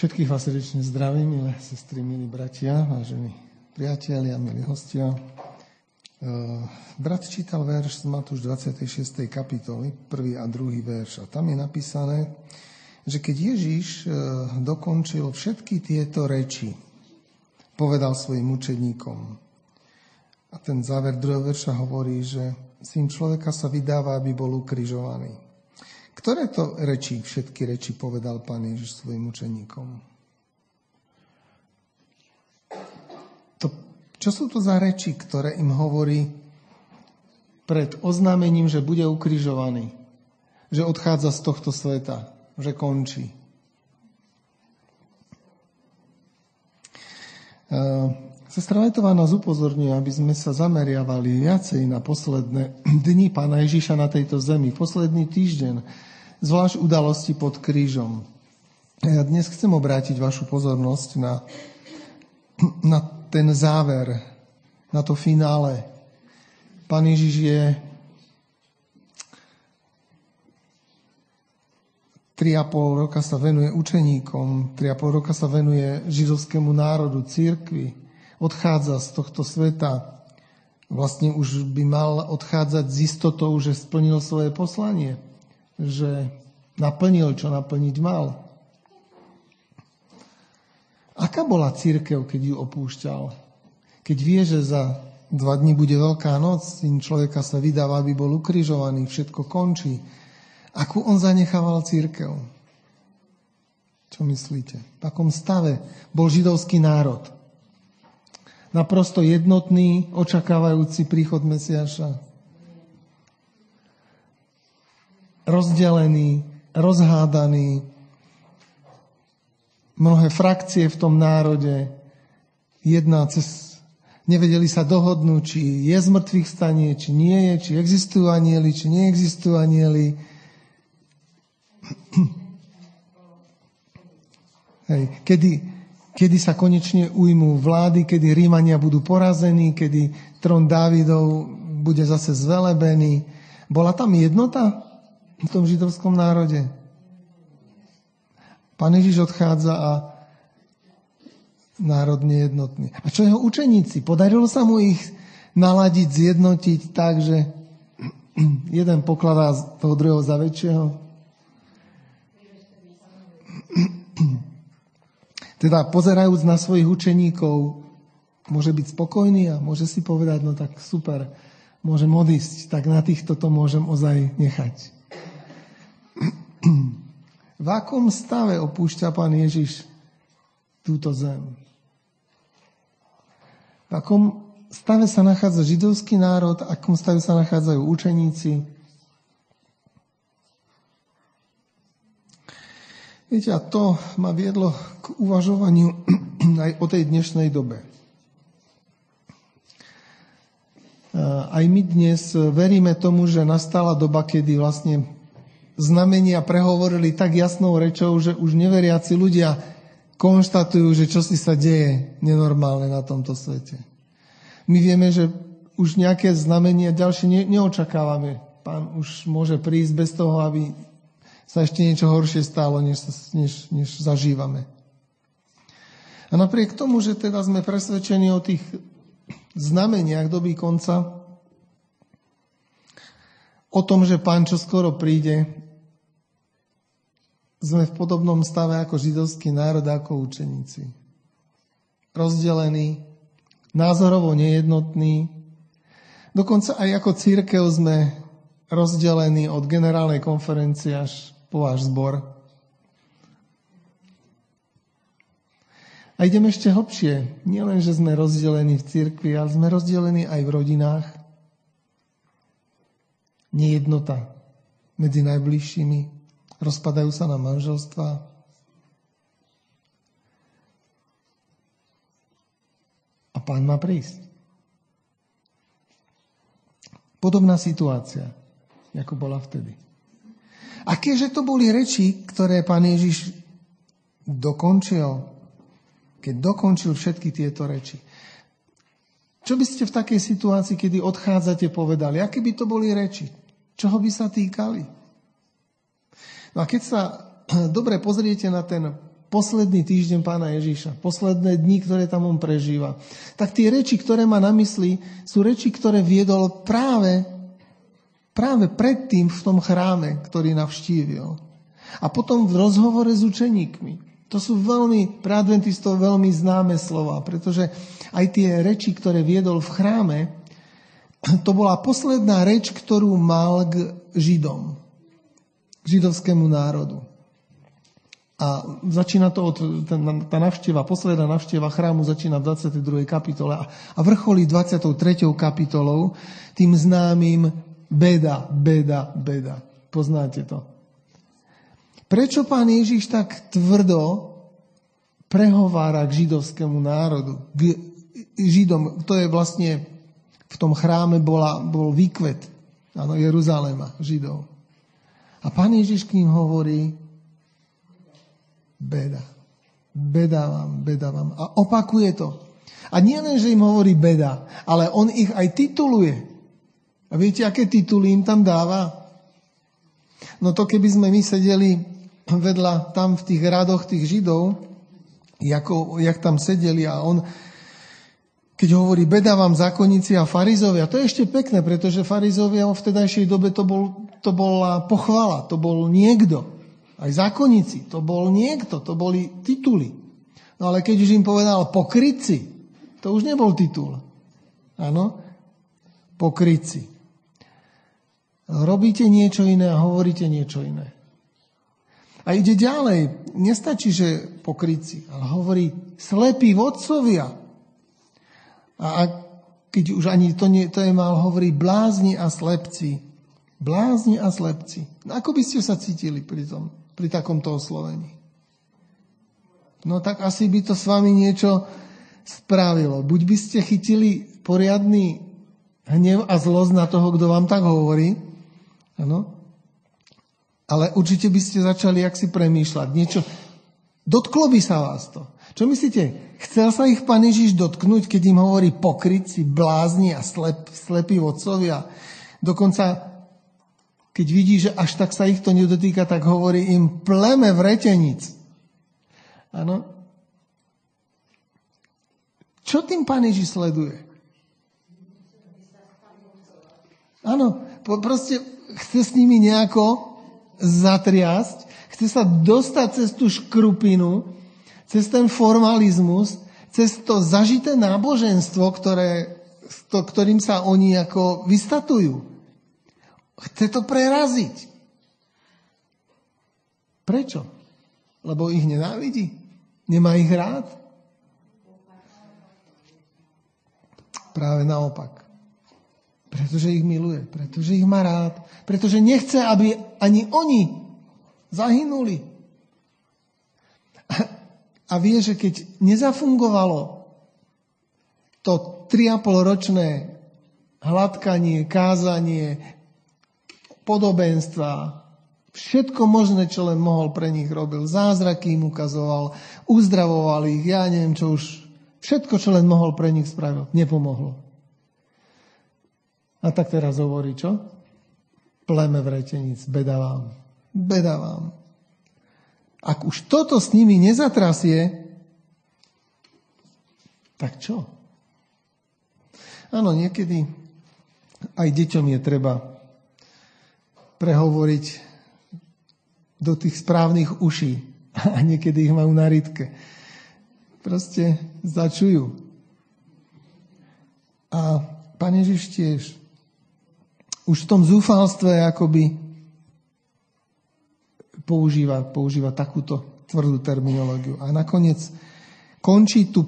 Všetkých vás srdečne zdravím, milé sestry, milí bratia, vážení priatelia, milí hostia. Brat čítal verš z Matúš 26. kapitoly, prvý a druhý verš. A tam je napísané, že keď Ježíš dokončil všetky tieto reči, povedal svojim učeníkom. A ten záver druhého verša hovorí, že syn človeka sa vydáva, aby bol ukrižovaný. Ktoré to reči, všetky reči povedal pán Ježiš svojim učeníkom? To, čo sú to za reči, ktoré im hovorí pred oznámením, že bude ukrižovaný, že odchádza z tohto sveta, že končí? Sestra Letová nás upozorňuje, aby sme sa zameriavali viacej na posledné dni Pána Ježiša na tejto zemi, posledný týždeň, zvlášť udalosti pod krížom. Ja dnes chcem obrátiť vašu pozornosť na, na ten záver, na to finále. Pán Ježiš je 3,5 roka sa venuje učeníkom, 3,5 roka sa venuje židovskému národu, církvi, odchádza z tohto sveta. Vlastne už by mal odchádzať z istotou, že splnil svoje poslanie, že naplnil, čo naplniť mal. Aká bola církev, keď ju opúšťal? Keď vie, že za dva dní bude Veľká noc, syn človeka sa vydáva, aby bol ukrižovaný, všetko končí, Akú on zanechával církev? Čo myslíte? V akom stave bol židovský národ? Naprosto jednotný, očakávajúci príchod Mesiaša. Rozdelený, rozhádaný, mnohé frakcie v tom národe, jedna cez nevedeli sa dohodnúť, či je z mŕtvych stanie, či nie je, či existujú anieli, či neexistujú anieli. Hej, kedy, kedy sa konečne ujmú vlády, kedy Rímania budú porazení, kedy trón Dávidov bude zase zvelebený. Bola tam jednota v tom židovskom národe? Pán Ježiš odchádza a národ nejednotný. A čo jeho učeníci? Podarilo sa mu ich naladiť, zjednotiť tak, že jeden pokladá toho druhého za väčšieho? Teda pozerajúc na svojich učeníkov, môže byť spokojný a môže si povedať, no tak super, môžem odísť, tak na týchto to môžem ozaj nechať. V akom stave opúšťa pán Ježiš túto zem? V akom stave sa nachádza židovský národ, v akom stave sa nachádzajú učeníci, Viete, a to ma viedlo k uvažovaniu aj o tej dnešnej dobe. Aj my dnes veríme tomu, že nastala doba, kedy vlastne znamenia prehovorili tak jasnou rečou, že už neveriaci ľudia konštatujú, že čo si sa deje nenormálne na tomto svete. My vieme, že už nejaké znamenia ďalšie neočakávame. Pán už môže prísť bez toho, aby sa ešte niečo horšie stalo, než, než, než zažívame. A napriek tomu, že teda sme presvedčení o tých znameniach doby konca, o tom, že pán čo skoro príde, sme v podobnom stave ako židovský národ, ako učeníci. Rozdelení, názorovo nejednotní, dokonca aj ako církev sme rozdelení od generálnej konferencie až po váš zbor. A ideme ešte hlbšie. Nie len, že sme rozdelení v cirkvi, ale sme rozdelení aj v rodinách. Nejednota medzi najbližšími. Rozpadajú sa na manželstva. A pán má prísť. Podobná situácia, ako bola vtedy. Akéže to boli reči, ktoré pán Ježiš dokončil, keď dokončil všetky tieto reči. Čo by ste v takej situácii, kedy odchádzate, povedali? Aké by to boli reči? Čoho by sa týkali? No a keď sa dobre pozriete na ten posledný týždeň pána Ježíša, posledné dni, ktoré tam on prežíva, tak tie reči, ktoré má na mysli, sú reči, ktoré viedol práve, práve predtým v tom chráme, ktorý navštívil. A potom v rozhovore s učeníkmi. To sú veľmi, pre adventistov veľmi známe slova, pretože aj tie reči, ktoré viedol v chráme, to bola posledná reč, ktorú mal k Židom, k židovskému národu. A začína to od, tá navšteva, posledná navšteva chrámu začína v 22. kapitole a, a vrcholí 23. kapitolou tým známym beda, beda, beda. Poznáte to. Prečo pán Ježiš tak tvrdo prehovára k židovskému národu, k Židom? To je vlastne v tom chráme bola, bol výkvet áno, Jeruzalema, Židov. A pán Ježiš k ním hovorí, beda. Beda vám, beda vám. A opakuje to. A nie len, že im hovorí beda, ale on ich aj tituluje. A viete, aké tituly im tam dáva? No to keby sme my sedeli vedľa tam v tých radoch tých Židov, ako, jak tam sedeli a on, keď hovorí beda vám zákonníci a farizovia, to je ešte pekné, pretože farizovia v vtedajšej dobe to, bol, to bola pochvala, to bol niekto. Aj zákonníci, to bol niekto, to boli tituly. No ale keď už im povedal pokryci, to už nebol titul. Áno? Pokryci. Robíte niečo iné a hovoríte niečo iné. A ide ďalej. Nestačí, že pokryci, ale hovorí slepí vodcovia. A keď už ani to, nie, to je mal, hovorí blázni a slepci. Blázni a slepci. Ako by ste sa cítili pri tom? pri takomto oslovení? No tak asi by to s vami niečo spravilo. Buď by ste chytili poriadny hnev a zlosť na toho, kto vám tak hovorí, ano? ale určite by ste začali jak si premýšľať. Niečo, dotklo by sa vás to. Čo myslíte? Chcel sa ich pán Ježiš dotknúť, keď im hovorí pokryci, blázni a slep, slepí vodcovia. Dokonca keď vidí, že až tak sa ich to nedotýka, tak hovorí im pleme vretenic. Áno? Čo tým pán Ježiš sleduje? Áno, proste chce s nimi nejako zatriasť, chce sa dostať cez tú škrupinu, cez ten formalizmus, cez to zažité náboženstvo, ktoré, to, ktorým sa oni ako vystatujú. Chce to preraziť. Prečo? Lebo ich nenávidí? Nemá ich rád? Práve naopak. Pretože ich miluje, pretože ich má rád, pretože nechce, aby ani oni zahynuli. A vie, že keď nezafungovalo to 3,5 ročné hladkanie, kázanie, podobenstva, všetko možné, čo len mohol pre nich robil. Zázraky im ukazoval, uzdravoval ich, ja neviem čo už, všetko, čo len mohol pre nich spravil, nepomohlo. A tak teraz hovorí, čo? Pleme vretenic, beda vám. Beda vám. Ak už toto s nimi nezatrasie, tak čo? Áno, niekedy aj deťom je treba prehovoriť do tých správnych uší. A niekedy ich majú na rytke. Proste začujú. A Pán Ježiš tiež už v tom zúfalstve akoby používa, používa takúto tvrdú terminológiu. A nakoniec končí tu,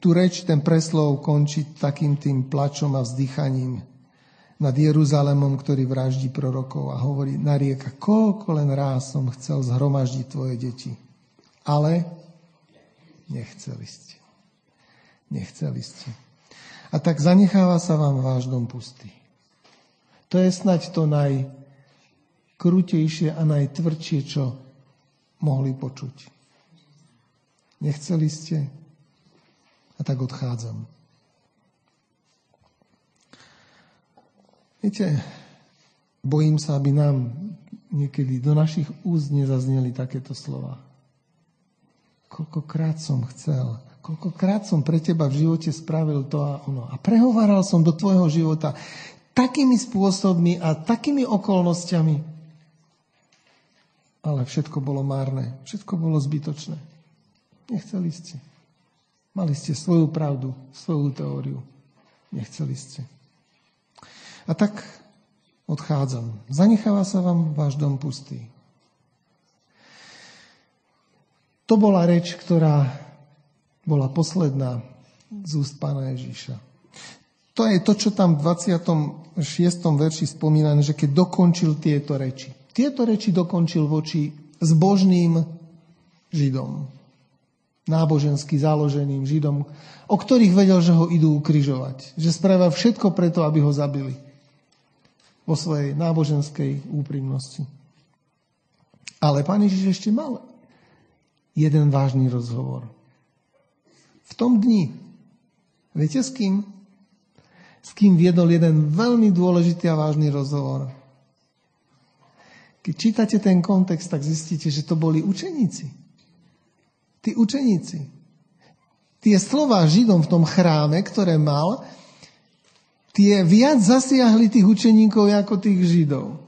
tu reč, ten preslov končí takým tým plačom a vzdychaním nad Jeruzalemom, ktorý vraždí prorokov a hovorí, narieka, koľko len ráz som chcel zhromaždiť tvoje deti. Ale nechceli ste. Nechceli ste. A tak zanecháva sa vám váš dom pustý. To je snať to najkrutejšie a najtvrdšie, čo mohli počuť. Nechceli ste a tak odchádzam. Viete, bojím sa, aby nám niekedy do našich úst nezazneli takéto slova. Koľkokrát som chcel, koľkokrát som pre teba v živote spravil to a ono. A prehováral som do tvojho života takými spôsobmi a takými okolnostiami. Ale všetko bolo márne, všetko bolo zbytočné. Nechceli ste. Mali ste svoju pravdu, svoju teóriu. Nechceli ste. A tak odchádzam. Zanecháva sa vám váš dom pustý. To bola reč, ktorá bola posledná z úst pána Ježíša. To je to, čo tam v 26. verši spomínané, že keď dokončil tieto reči. Tieto reči dokončil voči zbožným Židom. Nábožensky založeným Židom, o ktorých vedel, že ho idú ukrižovať. Že spravia všetko preto, aby ho zabili. Vo svojej náboženskej úprimnosti. Ale pán Ježiš ešte mal jeden vážny rozhovor. V tom dni, viete s kým? S kým viedol jeden veľmi dôležitý a vážny rozhovor. Keď čítate ten kontext, tak zistíte, že to boli učeníci. Tí učeníci. Tie slova Židom v tom chráme, ktoré mal, tie viac zasiahli tých učeníkov ako tých Židov.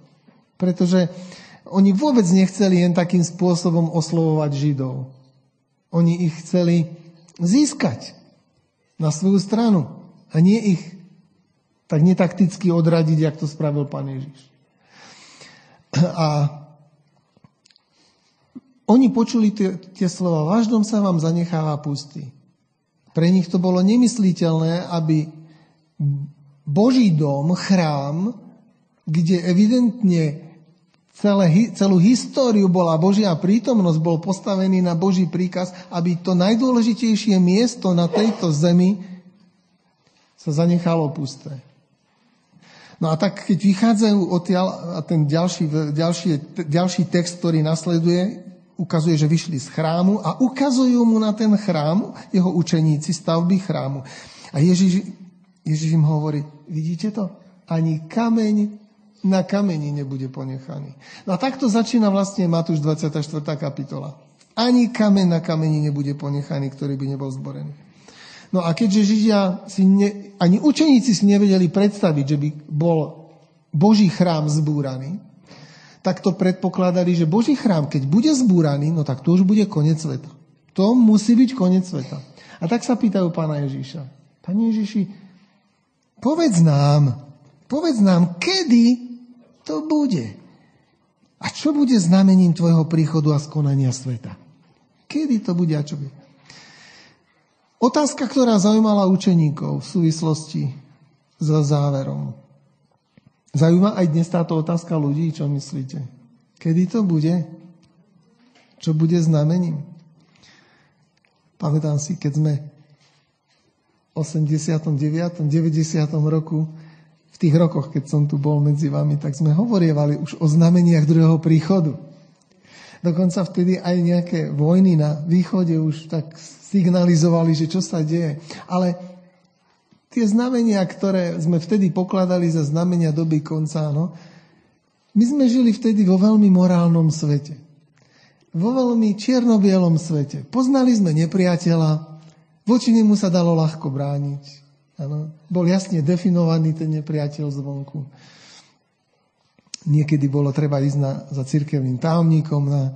Pretože oni vôbec nechceli len takým spôsobom oslovovať Židov. Oni ich chceli získať na svoju stranu a nie ich tak netakticky odradiť, jak to spravil pán Ježiš. A oni počuli tie, tie slova, váš dom sa vám zanecháva pustý. Pre nich to bolo nemysliteľné, aby Boží dom, chrám, kde evidentne celé, celú históriu bola Božia prítomnosť, bol postavený na Boží príkaz, aby to najdôležitejšie miesto na tejto zemi sa zanechalo pusté. No a tak, keď vychádzajú odtiaľ, a ten ďalší, ďalší, ďalší text, ktorý nasleduje, ukazuje, že vyšli z chrámu a ukazujú mu na ten chrám jeho učeníci stavby chrámu. A Ježiš, Ježiš im hovorí, vidíte to? Ani kameň na kameni nebude ponechaný. No a takto začína vlastne Matúš 24. kapitola. Ani kameň na kameni nebude ponechaný, ktorý by nebol zborený. No a keďže Židia si ne, ani učeníci si nevedeli predstaviť, že by bol Boží chrám zbúraný, tak to predpokladali, že Boží chrám, keď bude zbúraný, no tak to už bude koniec sveta. To musí byť koniec sveta. A tak sa pýtajú pána Ježíša. Pane Ježíši, povedz nám, povedz nám, kedy to bude. A čo bude znamením tvojho príchodu a skonania sveta? Kedy to bude a čo bude? Otázka, ktorá zaujímala učeníkov v súvislosti so záverom. Zaujíma aj dnes táto otázka ľudí, čo myslíte? Kedy to bude? Čo bude znamením? Pamätám si, keď sme v 89. 90. roku v tých rokoch, keď som tu bol medzi vami, tak sme hovorievali už o znameniach druhého príchodu. Dokonca vtedy aj nejaké vojny na východe už tak signalizovali, že čo sa deje. Ale tie znamenia, ktoré sme vtedy pokladali za znamenia doby konca, no, my sme žili vtedy vo veľmi morálnom svete. Vo veľmi čierno-bielom svete. Poznali sme nepriateľa, voči nemu sa dalo ľahko brániť. Ano, bol jasne definovaný ten nepriateľ zvonku. Niekedy bolo treba ísť na, za cirkevným tajomníkom na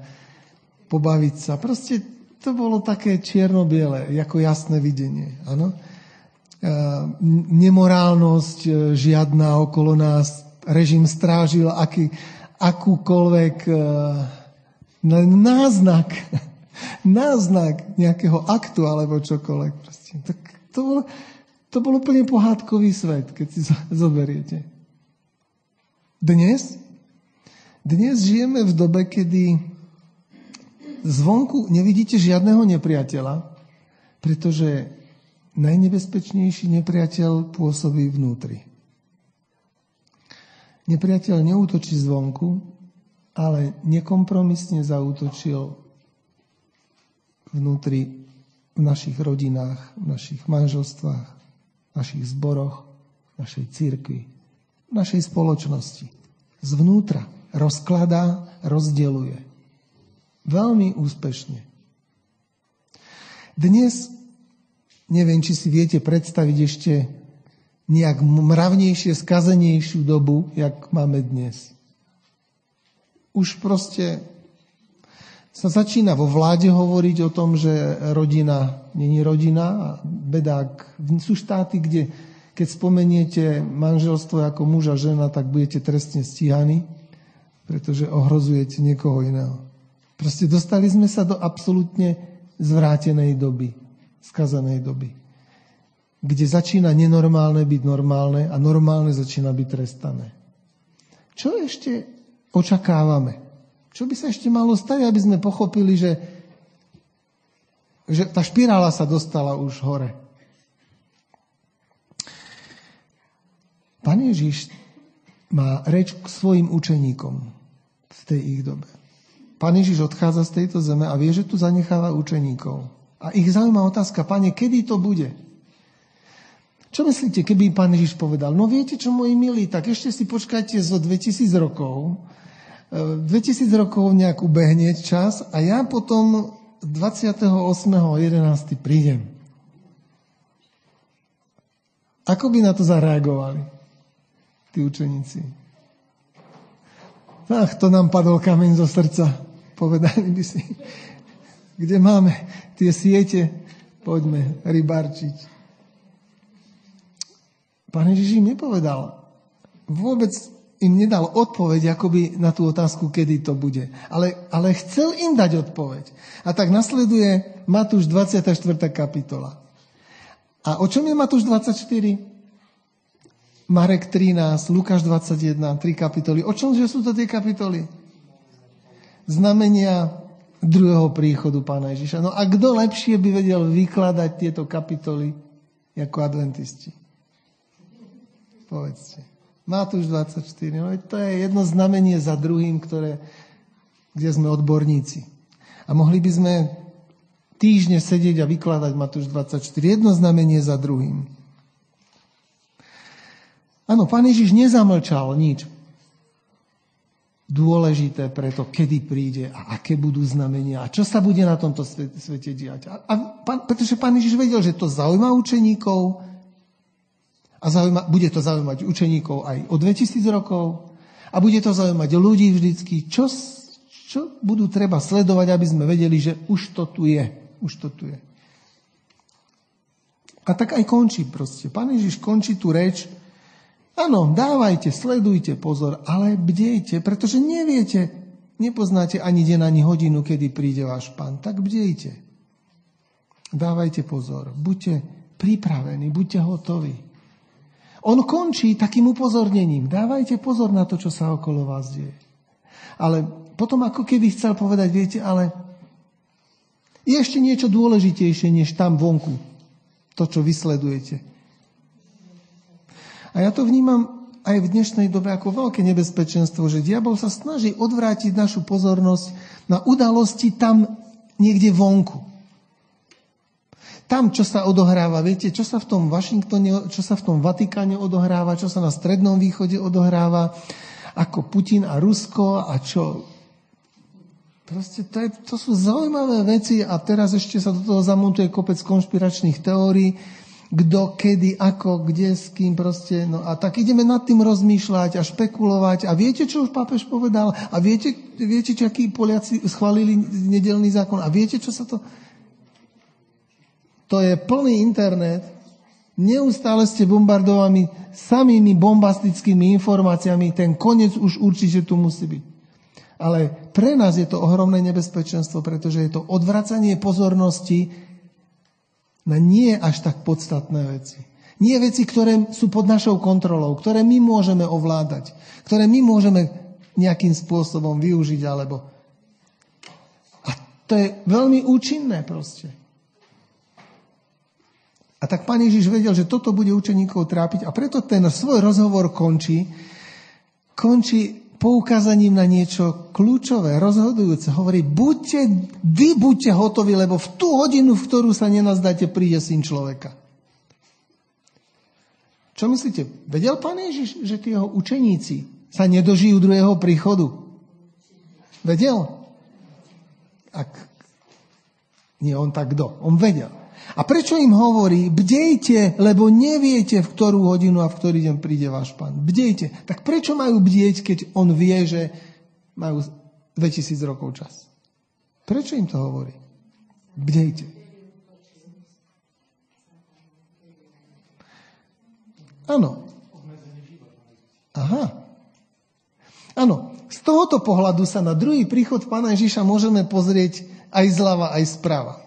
pobaviť sa. Proste to bolo také čierno-biele, ako jasné videnie. Ano? E, nemorálnosť e, žiadna okolo nás. Režim strážil aký, akúkoľvek e, náznak, náznak nejakého aktu alebo čokoľvek. Proste. Tak to bolo, to bol úplne pohádkový svet, keď si zoberiete. Dnes? Dnes žijeme v dobe, kedy zvonku nevidíte žiadneho nepriateľa, pretože najnebezpečnejší nepriateľ pôsobí vnútri. Nepriateľ neútočí zvonku, ale nekompromisne zautočil vnútri v našich rodinách, v našich manželstvách, našich zboroch, našej církvi, našej spoločnosti. Zvnútra rozkladá, rozdeluje. Veľmi úspešne. Dnes, neviem, či si viete predstaviť ešte nejak mravnejšie, skazenejšiu dobu, jak máme dnes. Už proste sa začína vo vláde hovoriť o tom, že rodina není rodina a bedák. Sú štáty, kde keď spomeniete manželstvo ako muž a žena, tak budete trestne stíhaní, pretože ohrozujete niekoho iného. Proste dostali sme sa do absolútne zvrátenej doby, skazanej doby, kde začína nenormálne byť normálne a normálne začína byť trestané. Čo ešte očakávame? Čo by sa ešte malo stať, aby sme pochopili, že, že tá špirála sa dostala už hore? Pán Ježiš má reč k svojim učeníkom v tej ich dobe. Pán Ježiš odchádza z tejto zeme a vie, že tu zanecháva učeníkov. A ich zaujíma otázka, pane, kedy to bude? Čo myslíte, keby pán Ježiš povedal, no viete čo, moji milí, tak ešte si počkajte zo 2000 rokov, 2000 e, rokov nejak ubehne čas a ja potom 28.11. prídem. Ako by na to zareagovali tí učeníci? Ach, to nám padol kameň zo srdca. Povedali by si, kde máme tie siete, poďme rybarčiť. Pán Ježiš im nepovedal, vôbec im nedal odpoveď akoby na tú otázku, kedy to bude. Ale, ale chcel im dať odpoveď. A tak nasleduje Matúš 24. kapitola. A o čom je Matúš 24? Marek 13, Lukáš 21, 3 kapitoly. O čom že sú to tie kapitoly? znamenia druhého príchodu Pána Ježiša. No a kto lepšie by vedel vykladať tieto kapitoly ako adventisti? Povedzte. Matúš 24. No to je jedno znamenie za druhým, ktoré, kde sme odborníci. A mohli by sme týždne sedieť a vykladať Matúš 24. Jedno znamenie za druhým. Áno, pán Ježiš nezamlčal nič dôležité pre to, kedy príde a aké budú znamenia a čo sa bude na tomto svete diať. A, a pán, pretože pán Ježiš vedel, že to zaujíma učeníkov a zaujíma, bude to zaujímať učeníkov aj o 2000 rokov a bude to zaujímať ľudí vždycky, čo, čo budú treba sledovať, aby sme vedeli, že už to tu je. Už to tu je. A tak aj končí proste. Pán Ježiš končí tú reč Áno, dávajte, sledujte pozor, ale bdejte, pretože neviete, nepoznáte ani deň, ani hodinu, kedy príde váš pán. Tak bdejte. Dávajte pozor, buďte pripravení, buďte hotoví. On končí takým upozornením. Dávajte pozor na to, čo sa okolo vás deje. Ale potom ako keby chcel povedať, viete, ale je ešte niečo dôležitejšie, než tam vonku. To, čo vysledujete. A ja to vnímam aj v dnešnej dobe ako veľké nebezpečenstvo, že diabol sa snaží odvrátiť našu pozornosť na udalosti tam niekde vonku. Tam, čo sa odohráva, viete, čo sa v tom Washingtone, čo sa v tom Vatikáne odohráva, čo sa na Strednom východe odohráva, ako Putin a Rusko a čo... Proste to, je, to sú zaujímavé veci a teraz ešte sa do toho zamontuje kopec konšpiračných teórií, kto, kedy, ako, kde, s kým proste. No a tak ideme nad tým rozmýšľať a špekulovať. A viete, čo už pápež povedal? A viete, viete čo akí Poliaci schválili nedelný zákon? A viete, čo sa to... To je plný internet. Neustále ste bombardovaní samými bombastickými informáciami. Ten koniec už určite tu musí byť. Ale pre nás je to ohromné nebezpečenstvo, pretože je to odvracanie pozornosti na nie až tak podstatné veci. Nie veci, ktoré sú pod našou kontrolou, ktoré my môžeme ovládať, ktoré my môžeme nejakým spôsobom využiť, alebo... A to je veľmi účinné proste. A tak pán Ježiš vedel, že toto bude učeníkov trápiť a preto ten svoj rozhovor končí, končí poukázaním na niečo kľúčové, rozhodujúce. Hovorí, buďte, vy buďte hotoví, lebo v tú hodinu, v ktorú sa nenazdáte, príde syn človeka. Čo myslíte? Vedel pán Ježiš, že tí jeho učeníci sa nedožijú druhého príchodu? Vedel? Ak, Nie, on tak kto? On vedel. A prečo im hovorí, bdejte, lebo neviete, v ktorú hodinu a v ktorý deň príde váš pán. Bdejte. Tak prečo majú bdieť, keď on vie, že majú 2000 rokov čas? Prečo im to hovorí? Bdejte. Áno. Aha. Áno, z tohoto pohľadu sa na druhý príchod pána Ježiša môžeme pozrieť aj zľava, aj sprava.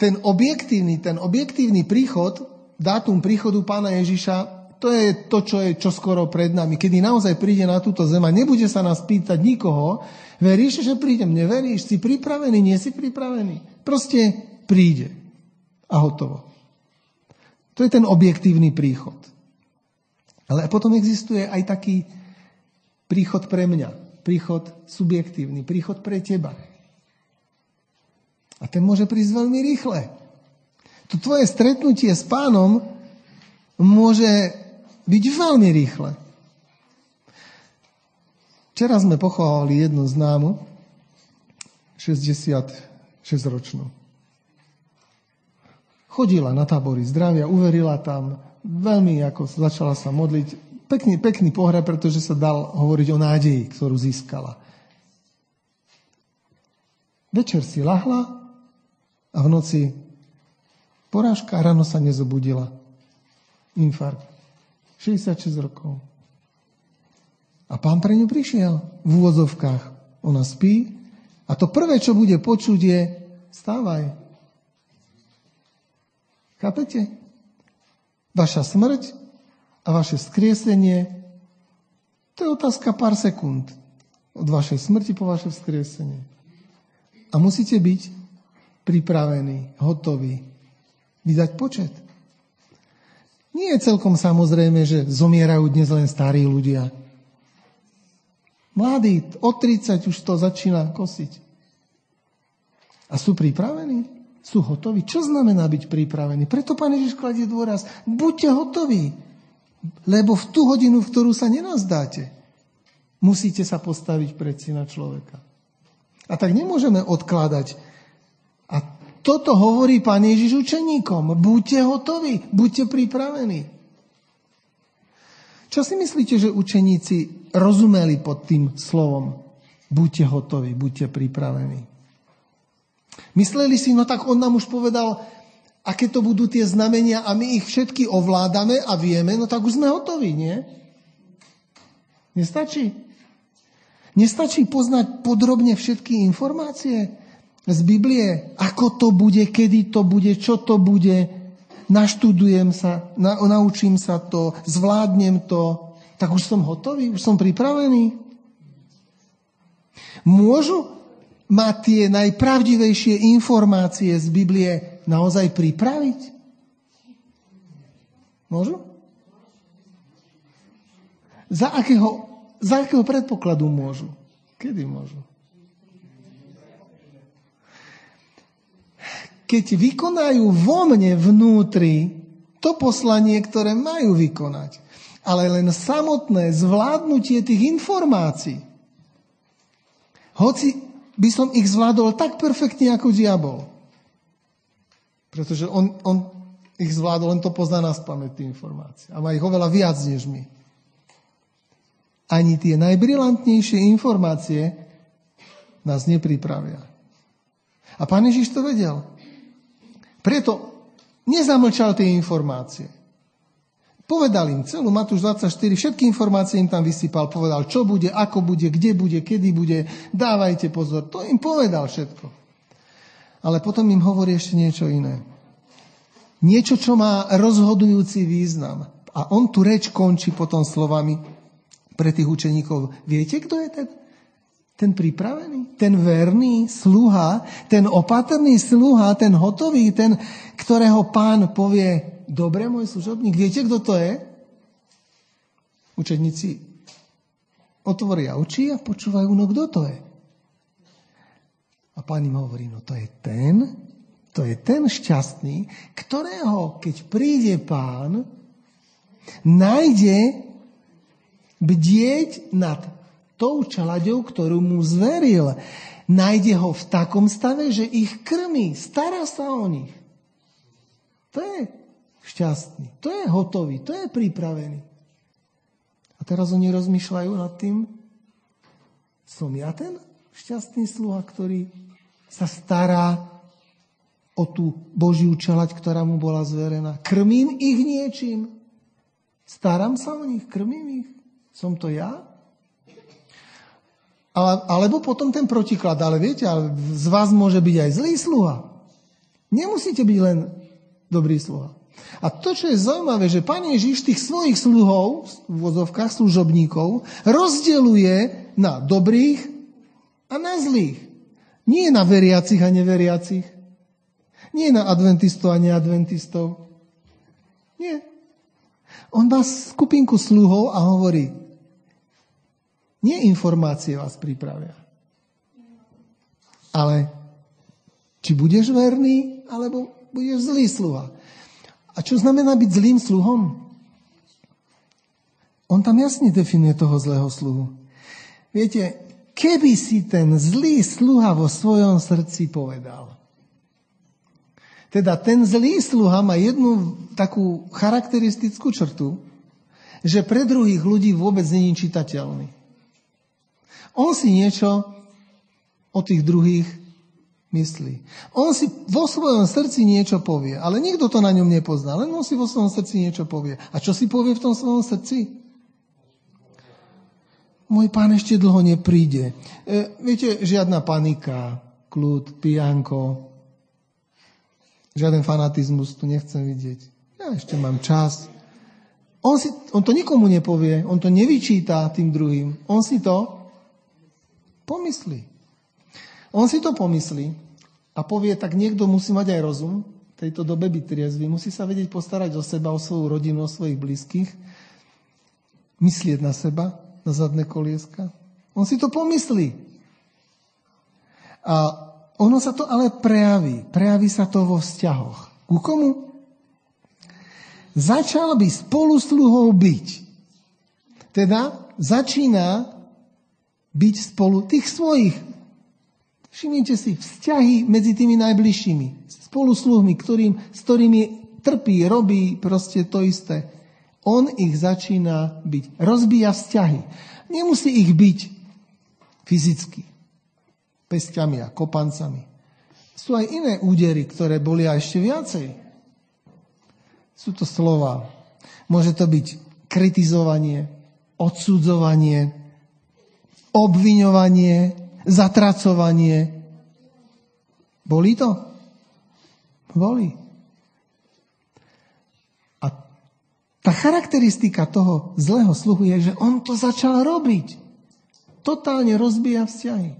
Ten objektívny, ten objektívny príchod, dátum príchodu pána Ježiša, to je to, čo je čoskoro pred nami. Kedy naozaj príde na túto zem a nebude sa nás pýtať nikoho, veríš, že prídem, neveríš, si pripravený, nie si pripravený. Proste príde. A hotovo. To je ten objektívny príchod. Ale potom existuje aj taký príchod pre mňa, príchod subjektívny, príchod pre teba. A ten môže prísť veľmi rýchle. To tvoje stretnutie s pánom môže byť veľmi rýchle. Včera sme pochovali jednu známu, 66-ročnú. Chodila na tábory zdravia, uverila tam, veľmi ako začala sa modliť. Pekný, pekný pohreb, pretože sa dal hovoriť o nádeji, ktorú získala. Večer si lahla a v noci porážka ráno sa nezobudila. Infarkt. 66 rokov. A pán pre ňu prišiel v úvozovkách. Ona spí a to prvé, čo bude počuť je stávaj. Chápete? Vaša smrť a vaše skriesenie, to je otázka pár sekúnd. Od vašej smrti po vaše vzkriesenie. A musíte byť pripravení, hotoví, vydať počet. Nie je celkom samozrejme, že zomierajú dnes len starí ľudia. Mladí, od 30 už to začína kosiť. A sú pripravení? sú hotoví. Čo znamená byť pripravený? Preto Pán Ježiš kladie dôraz. Buďte hotoví. Lebo v tú hodinu, v ktorú sa nenazdáte, musíte sa postaviť pred syna človeka. A tak nemôžeme odkladať. Toto hovorí Pán Ježiš učeníkom. Buďte hotoví, buďte pripravení. Čo si myslíte, že učeníci rozumeli pod tým slovom? Buďte hotoví, buďte pripravení. Mysleli si, no tak on nám už povedal, aké to budú tie znamenia a my ich všetky ovládame a vieme, no tak už sme hotoví, nie? Nestačí? Nestačí poznať podrobne všetky informácie z Biblie? Ako to bude, kedy to bude, čo to bude? Naštudujem sa, na, naučím sa to, zvládnem to. Tak už som hotový, už som pripravený. Môžu má tie najpravdivejšie informácie z Biblie naozaj pripraviť? Môžu? Za akého, za akého predpokladu môžu? Kedy môžu? Keď vykonajú vo mne vnútri to poslanie, ktoré majú vykonať, ale len samotné zvládnutie tých informácií. Hoci by som ich zvládol tak perfektne ako diabol. Pretože on, on ich zvládol, len to pozná na spamäť, informácie. A má ich oveľa viac než my. Ani tie najbrilantnejšie informácie nás nepripravia. A pán Ježiš to vedel. Preto nezamlčal tie informácie. Povedal im celú Matúš 24, všetky informácie im tam vysypal, povedal, čo bude, ako bude, kde bude, kedy bude, dávajte pozor. To im povedal všetko. Ale potom im hovorí ešte niečo iné. Niečo, čo má rozhodujúci význam. A on tu reč končí potom slovami pre tých učeníkov. Viete, kto je ten? Ten pripravený, ten verný sluha, ten opatrný sluha, ten hotový, ten, ktorého pán povie, dobre, môj služobník, viete, kto to je? Učeníci otvoria oči a počúvajú, no kto to je? A pán im hovorí, no to je ten, to je ten šťastný, ktorého, keď príde pán, nájde bdieť nad tou čaladou, ktorú mu zveril. nájde ho v takom stave, že ich krmí, stará sa o nich. To je šťastný, to je hotový, to je pripravený. A teraz oni rozmýšľajú nad tým, som ja ten šťastný sluha, ktorý sa stará o tú Božiu čelať, ktorá mu bola zverená. Krmím ich niečím. Starám sa o nich, krmím ich. Som to ja? Alebo potom ten protiklad. Ale viete, ale z vás môže byť aj zlý sluha. Nemusíte byť len dobrý sluha. A to, čo je zaujímavé, že Pán Ježiš tých svojich sluhov, v vozovkách služobníkov, rozdeluje na dobrých a na zlých. Nie na veriacich a neveriacich. Nie na adventistov a neadventistov. Nie. On má skupinku sluhov a hovorí, nie informácie vás pripravia, ale či budeš verný, alebo budeš zlý sluha. A čo znamená byť zlým sluhom? On tam jasne definuje toho zlého sluhu. Viete, keby si ten zlý sluha vo svojom srdci povedal. Teda ten zlý sluha má jednu takú charakteristickú črtu, že pre druhých ľudí vôbec není čitateľný. On si niečo o tých druhých myslí. On si vo svojom srdci niečo povie, ale nikto to na ňom nepozná, len on si vo svojom srdci niečo povie. A čo si povie v tom svojom srdci? Môj pán ešte dlho nepríde. E, viete, žiadna panika, kľud, pijanko, Žiaden fanatizmus tu nechcem vidieť. Ja ešte mám čas. On, si, on to nikomu nepovie, on to nevyčíta tým druhým. On si to pomyslí. On si to pomyslí a povie, tak niekto musí mať aj rozum, v tejto dobe byť triezvy, musí sa vedieť postarať o seba, o svoju rodinu, o svojich blízkych, myslieť na seba, na zadné kolieska. On si to pomyslí. A ono sa to ale prejaví. Prejaví sa to vo vzťahoch. Ku komu? Začal by spolu sluhou byť. Teda začína byť spolu tých svojich. Všimnite si, vzťahy medzi tými najbližšími. Spolu sluhmi, ktorým, s ktorými trpí, robí proste to isté. On ich začína byť. Rozbíja vzťahy. Nemusí ich byť fyzicky pestiami a kopancami. Sú aj iné údery, ktoré boli aj ešte viacej. Sú to slova. Môže to byť kritizovanie, odsudzovanie, obviňovanie, zatracovanie. Boli to? Boli. A tá charakteristika toho zlého sluhu je, že on to začal robiť. Totálne rozbíja vzťahy.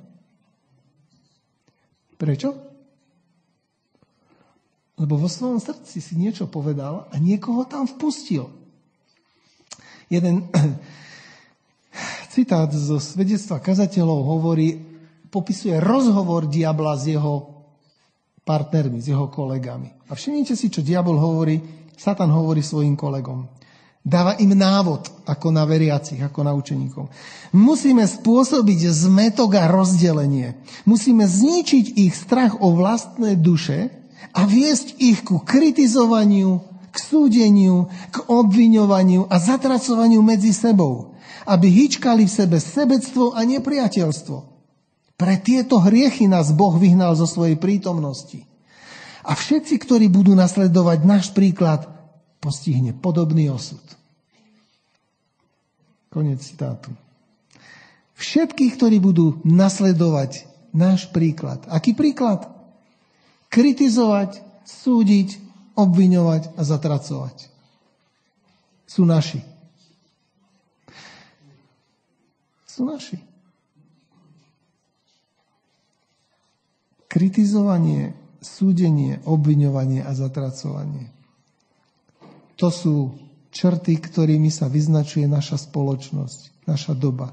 Prečo? Lebo vo svojom srdci si niečo povedal a niekoho tam vpustil. Jeden citát zo svedectva kazateľov hovorí, popisuje rozhovor diabla s jeho partnermi, s jeho kolegami. A všimnite si, čo diabol hovorí, Satan hovorí svojim kolegom. Dáva im návod, ako na veriacich, ako na učeníkov. Musíme spôsobiť zmetok a rozdelenie. Musíme zničiť ich strach o vlastné duše a viesť ich ku kritizovaniu, k súdeniu, k obviňovaniu a zatracovaniu medzi sebou, aby hýčkali v sebe sebectvo a nepriateľstvo. Pre tieto hriechy nás Boh vyhnal zo svojej prítomnosti. A všetci, ktorí budú nasledovať náš príklad, postihne podobný osud. Konec citátu. Všetkých, ktorí budú nasledovať náš príklad. Aký príklad? Kritizovať, súdiť, obviňovať a zatracovať. Sú naši. Sú naši. Kritizovanie, súdenie, obviňovanie a zatracovanie to sú črty, ktorými sa vyznačuje naša spoločnosť, naša doba.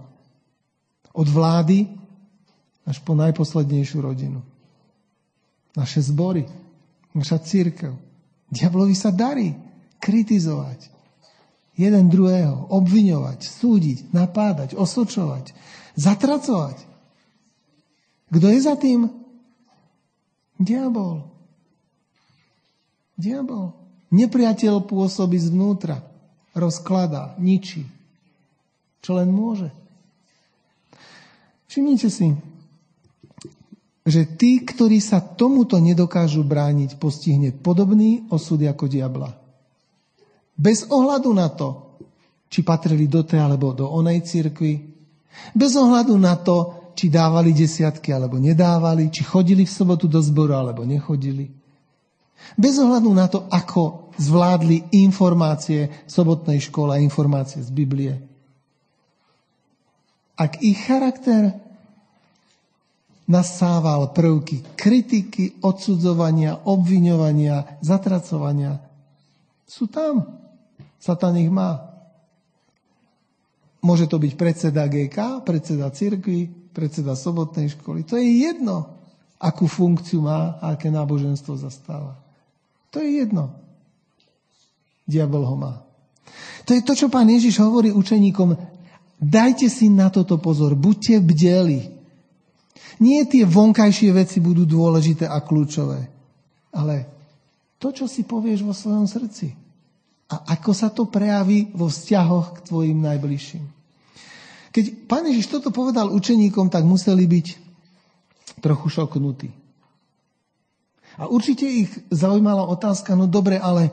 Od vlády až po najposlednejšiu rodinu. Naše zbory, naša církev. Diablovi sa darí kritizovať jeden druhého, obviňovať, súdiť, napádať, osočovať, zatracovať. Kto je za tým? Diabol. Diabol. Nepriateľ pôsobí zvnútra. Rozkladá, ničí. Čo len môže. Všimnite si, že tí, ktorí sa tomuto nedokážu brániť, postihne podobný osud ako diabla. Bez ohľadu na to, či patrili do tej alebo do onej cirkvi, bez ohľadu na to, či dávali desiatky alebo nedávali, či chodili v sobotu do zboru alebo nechodili. Bez ohľadu na to, ako zvládli informácie v sobotnej škole a informácie z Biblie. Ak ich charakter nasával prvky kritiky, odsudzovania, obviňovania, zatracovania. Sú tam. Satan ich má. Môže to byť predseda GK, predseda cirkvi, predseda sobotnej školy. To je jedno, akú funkciu má aké náboženstvo zastáva. To je jedno. Diabol ho má. To je to, čo pán Ježiš hovorí učeníkom. Dajte si na toto pozor, buďte bdeli. Nie tie vonkajšie veci budú dôležité a kľúčové, ale to, čo si povieš vo svojom srdci. A ako sa to prejaví vo vzťahoch k tvojim najbližším. Keď pán Ježiš toto povedal učeníkom, tak museli byť trochu šoknutí. A určite ich zaujímala otázka, no dobre, ale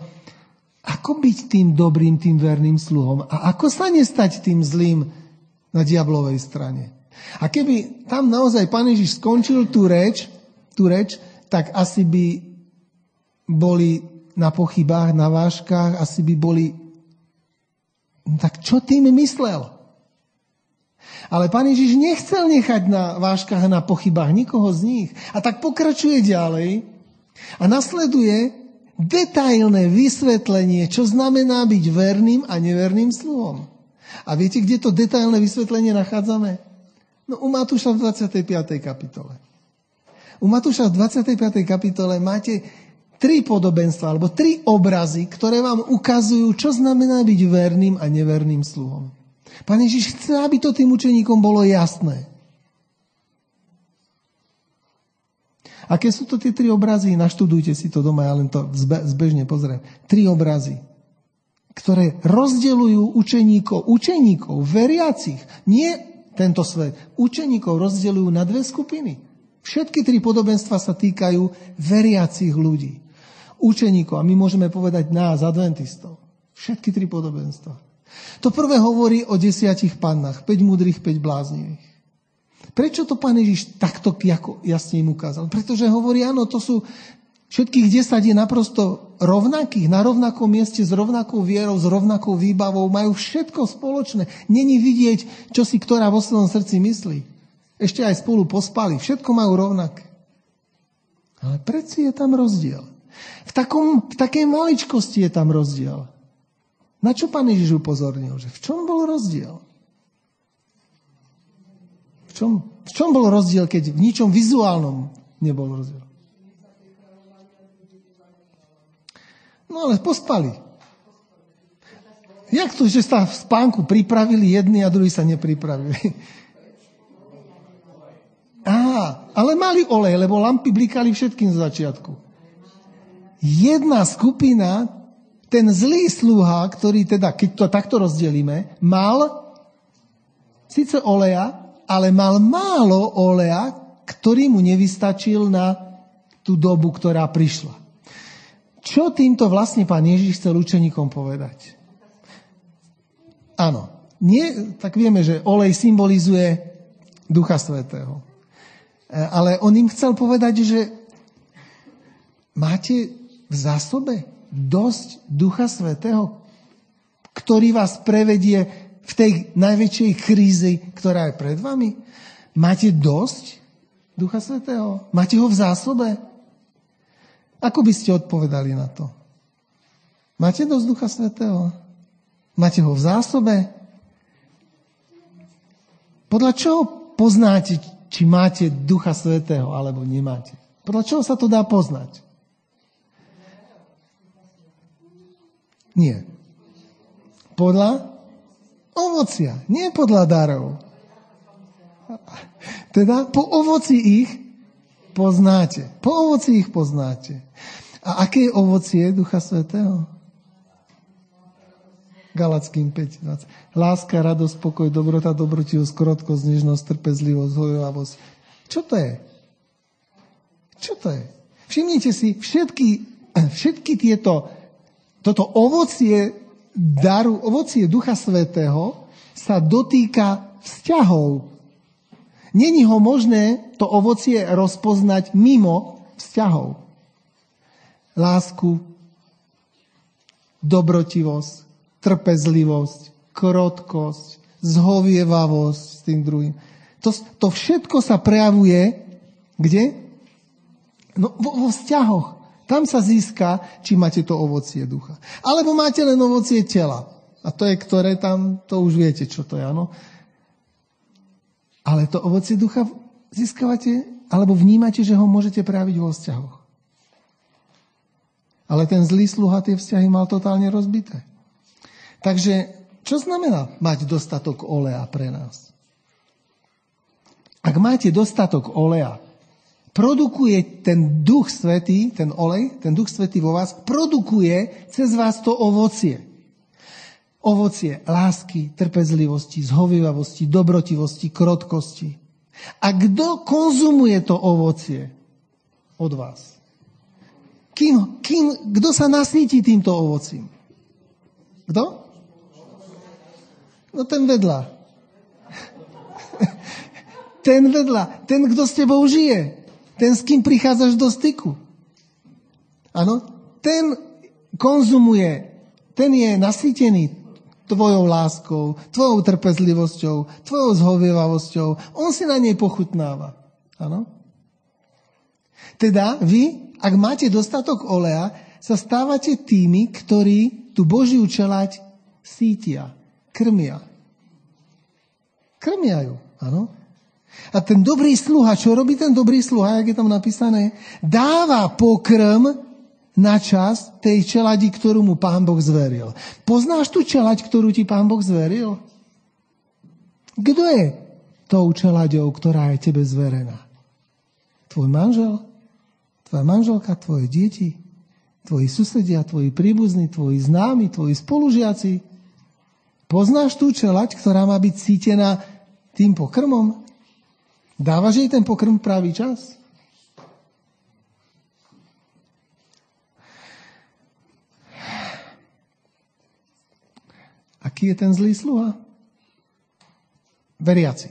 ako byť tým dobrým, tým verným sluhom? A ako sa nestať tým zlým na diablovej strane? A keby tam naozaj pán Ježiš skončil tú reč, tú reč, tak asi by boli na pochybách, na váškach, asi by boli... No tak čo tým myslel? Ale pán Ježiš nechcel nechať na váškach a na pochybách nikoho z nich. A tak pokračuje ďalej a nasleduje detailné vysvetlenie, čo znamená byť verným a neverným sluhom. A viete, kde to detailné vysvetlenie nachádzame? No u Matúša v 25. kapitole. U Matúša v 25. kapitole máte tri podobenstva, alebo tri obrazy, ktoré vám ukazujú, čo znamená byť verným a neverným sluhom. Pán Ježiš chce, aby to tým učeníkom bolo jasné. Aké sú to tie tri obrazy? Naštudujte si to doma, ja len to zbežne pozriem. Tri obrazy, ktoré rozdeľujú učeníkov, učeníkov, veriacich, nie tento svet. Učeníkov rozdeľujú na dve skupiny. Všetky tri podobenstva sa týkajú veriacich ľudí. Učeníkov, a my môžeme povedať nás, adventistov. Všetky tri podobenstva. To prvé hovorí o desiatich pannách, 5 múdrych, 5 bláznivých. Prečo to pán Ježiš takto jasne im ukázal? Pretože hovorí, áno, to sú Všetkých desať je naprosto rovnakých, na rovnakom mieste, s rovnakou vierou, s rovnakou výbavou, majú všetko spoločné. Není vidieť, čo si ktorá vo svojom srdci myslí. Ešte aj spolu pospali, všetko majú rovnaké. Ale predsi je tam rozdiel. Takom, v takej maličkosti je tam rozdiel. Na čo pán Ježiš upozornil? Že v čom bol rozdiel? V čom, v čom bol rozdiel, keď v ničom vizuálnom nebol rozdiel? No ale pospali. Jak to, že sa v spánku pripravili jedni a druhí sa nepripravili? Á, ale mali olej, lebo lampy blikali všetkým z začiatku. Jedna skupina, ten zlý sluha, ktorý teda, keď to takto rozdelíme, mal síce oleja, ale mal málo oleja, ktorý mu nevystačil na tú dobu, ktorá prišla. Čo týmto vlastne pán Ježiš chcel učeníkom povedať? Áno, nie, tak vieme, že olej symbolizuje Ducha Svetého. E, ale on im chcel povedať, že máte v zásobe dosť Ducha Svetého, ktorý vás prevedie v tej najväčšej krízi, ktorá je pred vami? Máte dosť Ducha Svetého? Máte ho v zásobe? Ako by ste odpovedali na to? Máte dosť Ducha Svetého? Máte ho v zásobe? Podľa čoho poznáte, či máte Ducha Svetého alebo nemáte? Podľa čoho sa to dá poznať? Nie. Podľa ovocia, nie podľa darov. Teda po ovoci ich poznáte. Po ovoci ich poznáte. A aké je ovocie Ducha Svetého? Galackým 5.20. Láska, radosť, pokoj, dobrota, dobrotivosť, krotkosť, nežnosť, trpezlivosť, hojovavosť. Čo to je? Čo to je? Všimnite si, všetky, všetky tieto, toto ovocie daru, ovocie Ducha Svetého sa dotýka vzťahov. Není ho možné to ovocie rozpoznať mimo vzťahov. Lásku, dobrotivosť, trpezlivosť, krotkosť, zhovievavosť s tým druhým. To, to všetko sa prejavuje kde? No, vo, vo vzťahoch. Tam sa získa, či máte to ovocie ducha. Alebo máte len ovocie tela. A to je, ktoré tam, to už viete, čo to je, áno. Ale to ovocie ducha získavate, alebo vnímate, že ho môžete prejaviť vo vzťahoch. Ale ten zlý sluha tie vzťahy mal totálne rozbité. Takže čo znamená mať dostatok oleja pre nás? Ak máte dostatok oleja, produkuje ten duch svetý, ten olej, ten duch svetý vo vás, produkuje cez vás to ovocie. Ovocie lásky, trpezlivosti, zhovivavosti, dobrotivosti, krotkosti. A kto konzumuje to ovocie od vás? Kým, kým, kto sa nasíti týmto ovocím? Kto? No ten vedľa. ten vedľa. Ten, kto s tebou žije. Ten, s kým prichádzaš do styku. Áno? Ten konzumuje, ten je nasýtený tvojou láskou, tvojou trpezlivosťou, tvojou zhovievavosťou. On si na nej pochutnáva. Áno? Teda vy, ak máte dostatok oleja, sa stávate tými, ktorí tú Božiu čelať sítia krmia. Krmia ju, áno. A ten dobrý sluha, čo robí ten dobrý sluha, jak je tam napísané? Dáva pokrm na čas tej čeladi, ktorú mu pán Boh zveril. Poznáš tú čelať, ktorú ti pán Boh zveril? Kto je tou čelaďou, ktorá je tebe zverená? Tvoj manžel? Tvoja manželka? Tvoje deti? Tvoji susedia? Tvoji príbuzní? Tvoji známi? Tvoji spolužiaci? Poznáš tú čelať, ktorá má byť cítená tým pokrmom? Dávaš jej ten pokrm v pravý čas? Aký je ten zlý sluha? Veriaci.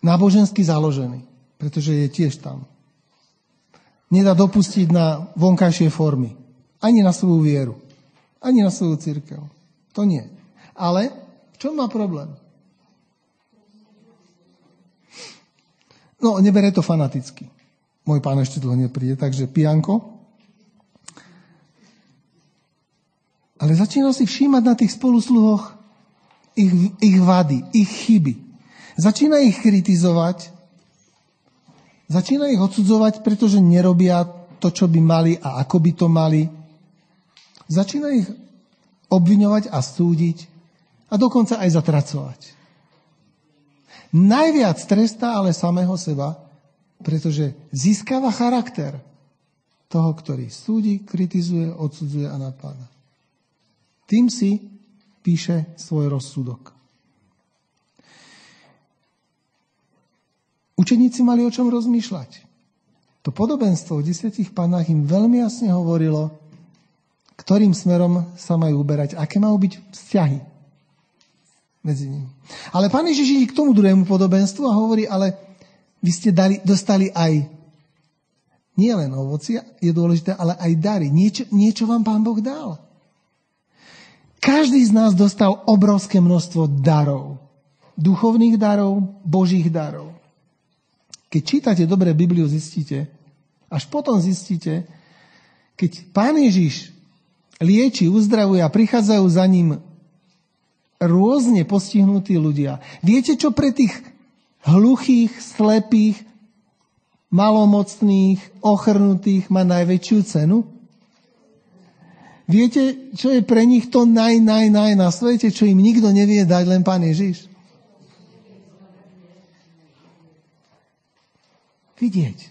Nábožensky založený, pretože je tiež tam. Nedá dopustiť na vonkajšie formy. Ani na svoju vieru. Ani na svoju církev. To nie. Ale v čom má problém? No, nebere to fanaticky. Môj pán ešte dlho nepríde, takže pijanko. Ale začína si všímať na tých spolusluhoch ich, ich vady, ich chyby. Začína ich kritizovať, začína ich odsudzovať, pretože nerobia to, čo by mali a ako by to mali. Začína ich obviňovať a súdiť a dokonca aj zatracovať. Najviac trestá ale samého seba, pretože získava charakter toho, ktorý súdi, kritizuje, odsudzuje a napáda. Tým si píše svoj rozsudok. Učeníci mali o čom rozmýšľať. To podobenstvo v desiatich pánach im veľmi jasne hovorilo, ktorým smerom sa majú uberať, aké majú byť vzťahy medzi nimi. Ale pán Ježiš ide k tomu druhému podobenstvu a hovorí, ale vy ste dali, dostali aj nie len ovocia, je dôležité, ale aj dary. Niečo, niečo vám pán Boh dal. Každý z nás dostal obrovské množstvo darov. Duchovných darov, božích darov. Keď čítate dobre Bibliu, zistíte, až potom zistíte, keď pán Ježiš lieči, uzdravuje a prichádzajú za ním rôzne postihnutí ľudia. Viete, čo pre tých hluchých, slepých, malomocných, ochrnutých má najväčšiu cenu? Viete, čo je pre nich to naj, naj, naj na svete, čo im nikto nevie dať, len Pán Ježiš? Vidieť.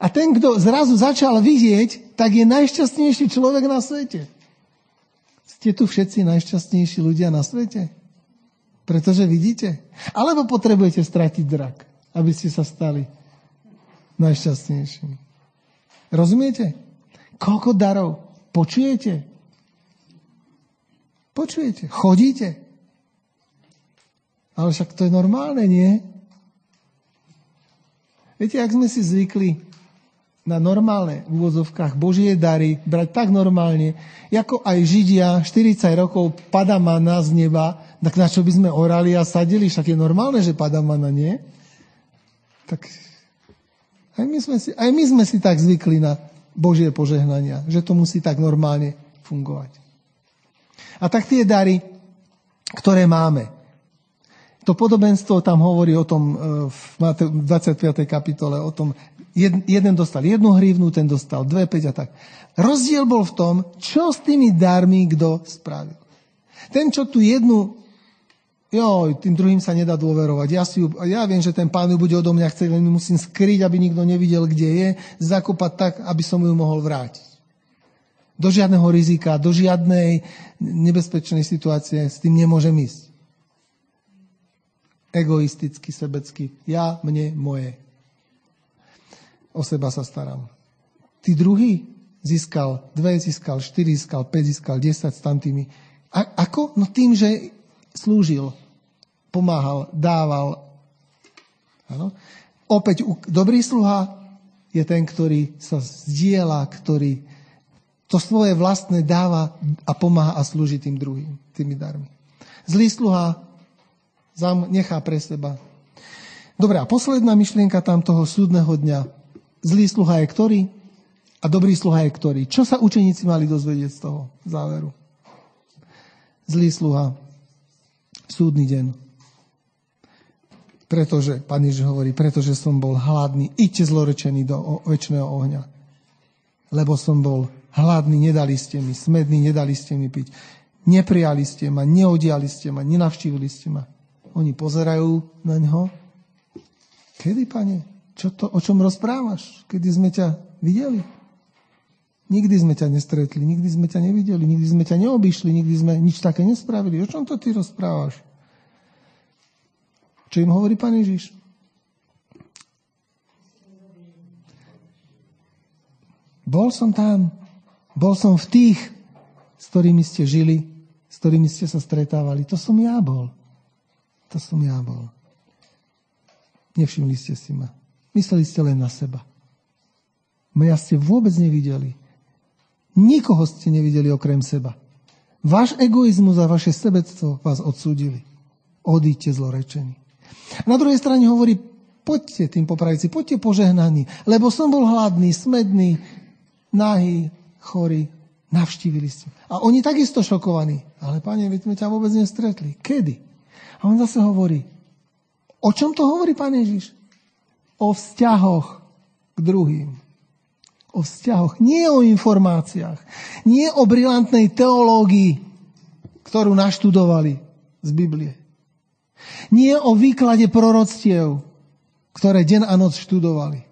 A ten, kto zrazu začal vidieť, tak je najšťastnejší človek na svete. Ste tu všetci najšťastnejší ľudia na svete? Pretože vidíte? Alebo potrebujete stratiť drak, aby ste sa stali najšťastnejšími. Rozumiete? Koľko darov? Počujete? Počujete? Chodíte? Ale však to je normálne, nie? Viete, ak sme si zvykli na normálne v úvozovkách Božie dary brať tak normálne, ako aj Židia 40 rokov pada mana z neba, tak na čo by sme orali a sadili? Však je normálne, že pada mana, nie? Tak aj my sme si, aj my sme si tak zvykli na Božie požehnania, že to musí tak normálne fungovať. A tak tie dary, ktoré máme. To podobenstvo tam hovorí o tom e, v 25. kapitole, o tom, jeden dostal jednu hrivnu, ten dostal dve, päť a tak. Rozdiel bol v tom, čo s tými darmi kto spravil. Ten, čo tu jednu Jo, tým druhým sa nedá dôverovať. Ja, si ju, ja viem, že ten pán ju bude odo mňa chcieť, len musím skryť, aby nikto nevidel, kde je, zakopať tak, aby som ju mohol vrátiť. Do žiadneho rizika, do žiadnej nebezpečnej situácie s tým nemôžem ísť. Egoisticky, sebecky. Ja, mne, moje. O seba sa starám. Ty druhý získal dve, získal štyri, získal 5, získal 10 s tantými. A, ako? No tým, že slúžil, pomáhal, dával. Ano? Opäť dobrý sluha je ten, ktorý sa zdieľa, ktorý to svoje vlastné dáva a pomáha a slúži tým druhým, tými darmi. Zlý sluha nechá pre seba. Dobre, a posledná myšlienka tam toho súdneho dňa. Zlý sluha je ktorý? A dobrý sluha je ktorý? Čo sa učeníci mali dozvedieť z toho záveru? Zlý sluha. Súdny deň. Pretože, pán Ježiš hovorí, pretože som bol hladný, iďte zlorečený do väčšného ohňa. Lebo som bol Hladní nedali ste mi, smední nedali ste mi piť. Neprijali ste ma, neodiali ste ma, nenavštívili ste ma. Oni pozerajú na ňo. Kedy, pane? Čo to, o čom rozprávaš? Kedy sme ťa videli? Nikdy sme ťa nestretli, nikdy sme ťa nevideli, nikdy sme ťa neobyšli, nikdy sme nič také nespravili. O čom to ty rozprávaš? Čo im hovorí pán Ježiš? Bol som tam, bol som v tých, s ktorými ste žili, s ktorými ste sa stretávali. To som ja bol. To som ja bol. Nevšimli ste si ma. Mysleli ste len na seba. Mňa ste vôbec nevideli. Nikoho ste nevideli okrem seba. Váš egoizmus a vaše sebectvo vás odsúdili. Odíďte zlorečení. Na druhej strane hovorí, poďte tým popravici, poďte požehnaní, lebo som bol hladný, smedný, nahý, chorí, navštívili ste. A oni takisto šokovaní. Ale pane, my sme ťa vôbec nestretli. Kedy? A on zase hovorí, o čom to hovorí pán Ježiš? O vzťahoch k druhým. O vzťahoch, nie o informáciách. Nie o brilantnej teológii, ktorú naštudovali z Biblie. Nie o výklade proroctiev, ktoré deň a noc študovali.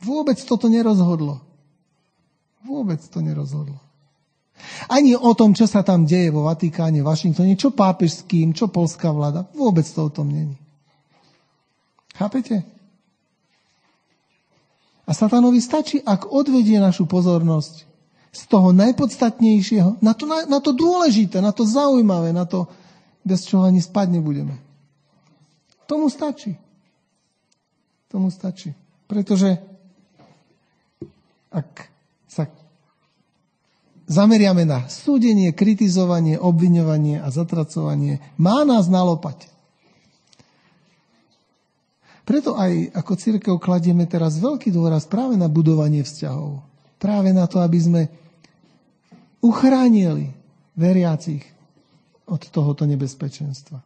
Vôbec toto nerozhodlo. Vôbec to nerozhodlo. Ani o tom, čo sa tam deje vo Vatikáne, Washingtone, čo pápež s kým, čo polská vláda. Vôbec to o tom není. Chápete? A satanovi stačí, ak odvedie našu pozornosť z toho najpodstatnejšieho, na to, na, na to dôležité, na to zaujímavé, na to, bez čoho ani spať nebudeme. Tomu stačí. Tomu stačí. Pretože ak sa zameriame na súdenie, kritizovanie, obviňovanie a zatracovanie, má nás na lopate. Preto aj ako církev kladieme teraz veľký dôraz práve na budovanie vzťahov. Práve na to, aby sme uchránili veriacich od tohoto nebezpečenstva.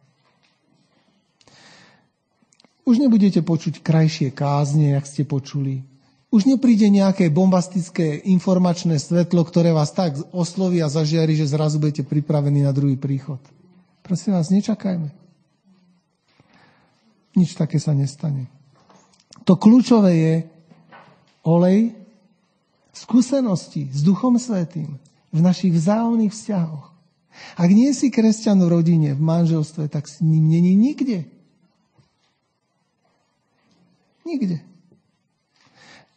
Už nebudete počuť krajšie kázne, jak ste počuli. Už nepríde nejaké bombastické informačné svetlo, ktoré vás tak osloví a zažiari, že zrazu budete pripravení na druhý príchod. Prosím vás, nečakajme. Nič také sa nestane. To kľúčové je olej skúsenosti s Duchom Svetým v našich vzájomných vzťahoch. Ak nie si kresťan v rodine, v manželstve, tak s ním není nikde. Nikde.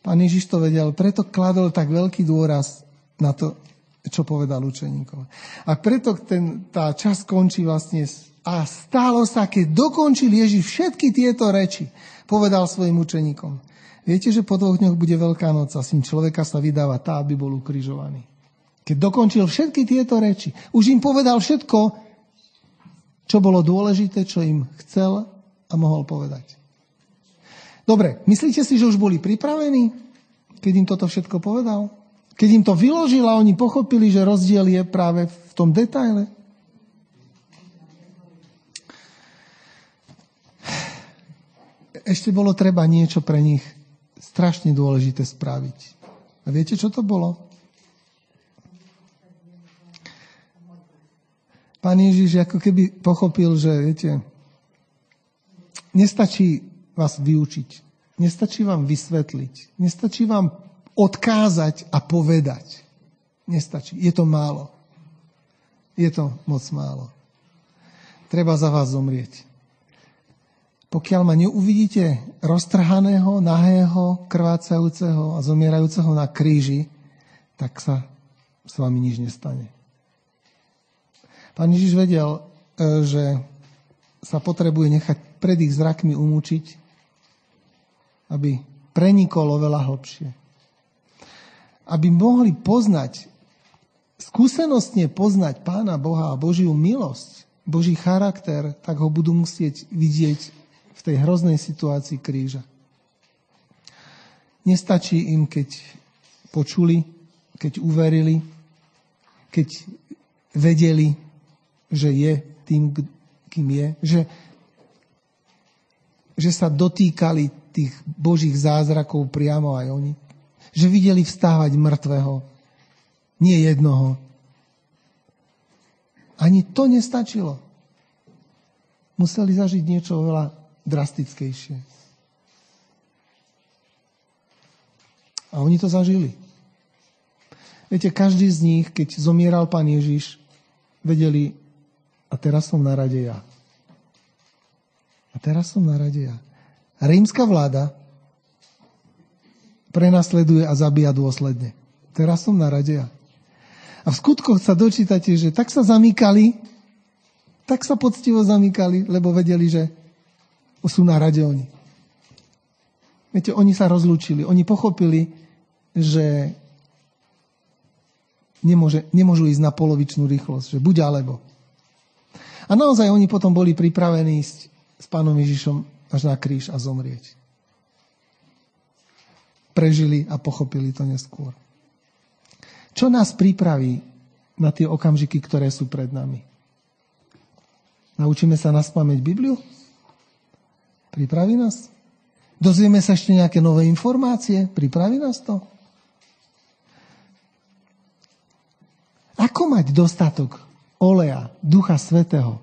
Pán Ježiš to vedel, preto kladol tak veľký dôraz na to, čo povedal učeníkom. A preto ten, tá časť končí vlastne a stálo sa, keď dokončil Ježiš všetky tieto reči, povedal svojim učeníkom. Viete, že po dvoch dňoch bude Veľká noc a syn človeka sa vydáva tá, aby bol ukrižovaný. Keď dokončil všetky tieto reči, už im povedal všetko, čo bolo dôležité, čo im chcel a mohol povedať. Dobre, myslíte si, že už boli pripravení, keď im toto všetko povedal? Keď im to vyložil a oni pochopili, že rozdiel je práve v tom detaile? Ešte bolo treba niečo pre nich strašne dôležité spraviť. A viete, čo to bolo? Pán Ježiš ako keby pochopil, že viete, nestačí vás vyučiť, nestačí vám vysvetliť, nestačí vám odkázať a povedať. Nestačí. Je to málo. Je to moc málo. Treba za vás zomrieť. Pokiaľ ma neuvidíte roztrhaného, nahého, krvácajúceho a zomierajúceho na kríži, tak sa s vami nič nestane. Pán Ježiš vedel, e, že sa potrebuje nechať pred ich zrakmi umúčiť, aby prenikol oveľa hlbšie. Aby mohli poznať, skúsenostne poznať Pána Boha a Božiu milosť, Boží charakter, tak ho budú musieť vidieť v tej hroznej situácii kríža. Nestačí im, keď počuli, keď uverili, keď vedeli, že je tým, kým je, že, že sa dotýkali tých božích zázrakov priamo aj oni. Že videli vstávať mŕtvého. Nie jednoho. Ani to nestačilo. Museli zažiť niečo oveľa drastickejšie. A oni to zažili. Viete, každý z nich, keď zomieral pán Ježiš, vedeli, a teraz som na rade ja. A teraz som na rade ja. Rímska vláda prenasleduje a zabíja dôsledne. Teraz som na rade ja. A v skutkoch sa dočítate, že tak sa zamýkali, tak sa poctivo zamýkali, lebo vedeli, že sú na rade oni. Viete, oni sa rozlúčili. Oni pochopili, že nemôže, nemôžu ísť na polovičnú rýchlosť, že buď alebo. A naozaj oni potom boli pripravení ísť s pánom Ježišom až na kríž a zomrieť. Prežili a pochopili to neskôr. Čo nás pripraví na tie okamžiky, ktoré sú pred nami? Naučíme sa nás pamäť Bibliu? Pripraví nás? Dozvieme sa ešte nejaké nové informácie? Pripraví nás to? Ako mať dostatok oleja, Ducha Svetého,